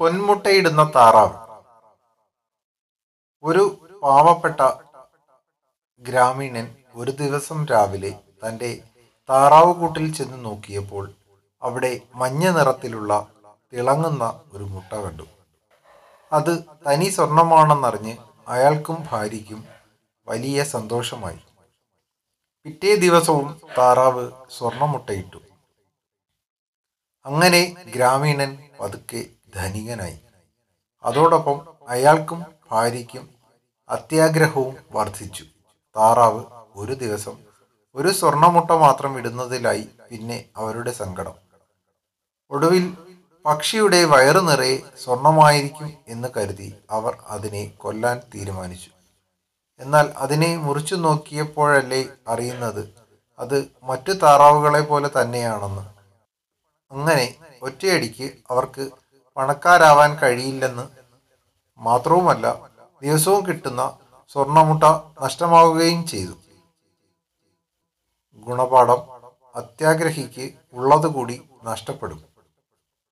പൊന്മുട്ടയിടുന്ന താറാവ്. ഒരു പാവപ്പെട്ട ഗ്രാമീണൻ ഒരു ദിവസം രാവിലെ തന്റെ താറാവ് കൂട്ടിൽ ചെന്ന് നോക്കിയപ്പോൾ അവിടെ മഞ്ഞ നിറത്തിലുള്ള തിളങ്ങുന്ന ഒരു മുട്ട കണ്ടു. അത് തനി സ്വർണമാണെന്നറിഞ്ഞ് അയാൾക്കും ഭാര്യയ്ക്കും വലിയ സന്തോഷമായി. പിറ്റേ ദിവസവും താറാവ് സ്വർണമുട്ടയിട്ടു. അങ്ങനെ ഗ്രാമീണൻ പതുക്കെ ധനികനായി. അതോടൊപ്പം അയാൾക്കും ഭാര്യയ്ക്കും അത്യാഗ്രഹവും വർദ്ധിച്ചു. താറാവ് ഒരു ദിവസം ഒരു സ്വർണമുട്ട മാത്രം ഇടുന്നതിലായി പിന്നെ അവരുടെ സങ്കടം. ഒടുവിൽ പക്ഷിയുടെ വയറു നിറയെ സ്വർണമായിരിക്കും എന്ന് കരുതി അവർ അതിനെ കൊല്ലാൻ തീരുമാനിച്ചു. എന്നാൽ അതിനെ മുറിച്ചു നോക്കിയപ്പോഴല്ലേ അറിയുന്നത് അത് മറ്റു താറാവുകളെ പോലെ തന്നെയാണെന്ന്. അങ്ങനെ ഒറ്റയടിക്ക് അവർക്ക് പണക്കാരാവാൻ കഴിയില്ലെന്ന് മാത്രവുമല്ല ദിവസവും കിട്ടുന്ന സ്വർണമുട്ട നഷ്ടമാവുകയും ചെയ്തു. ഗുണപാഠം അത്യാഗ്രഹിക്ക് ഉള്ളതുകൂടി നഷ്ടപ്പെടും.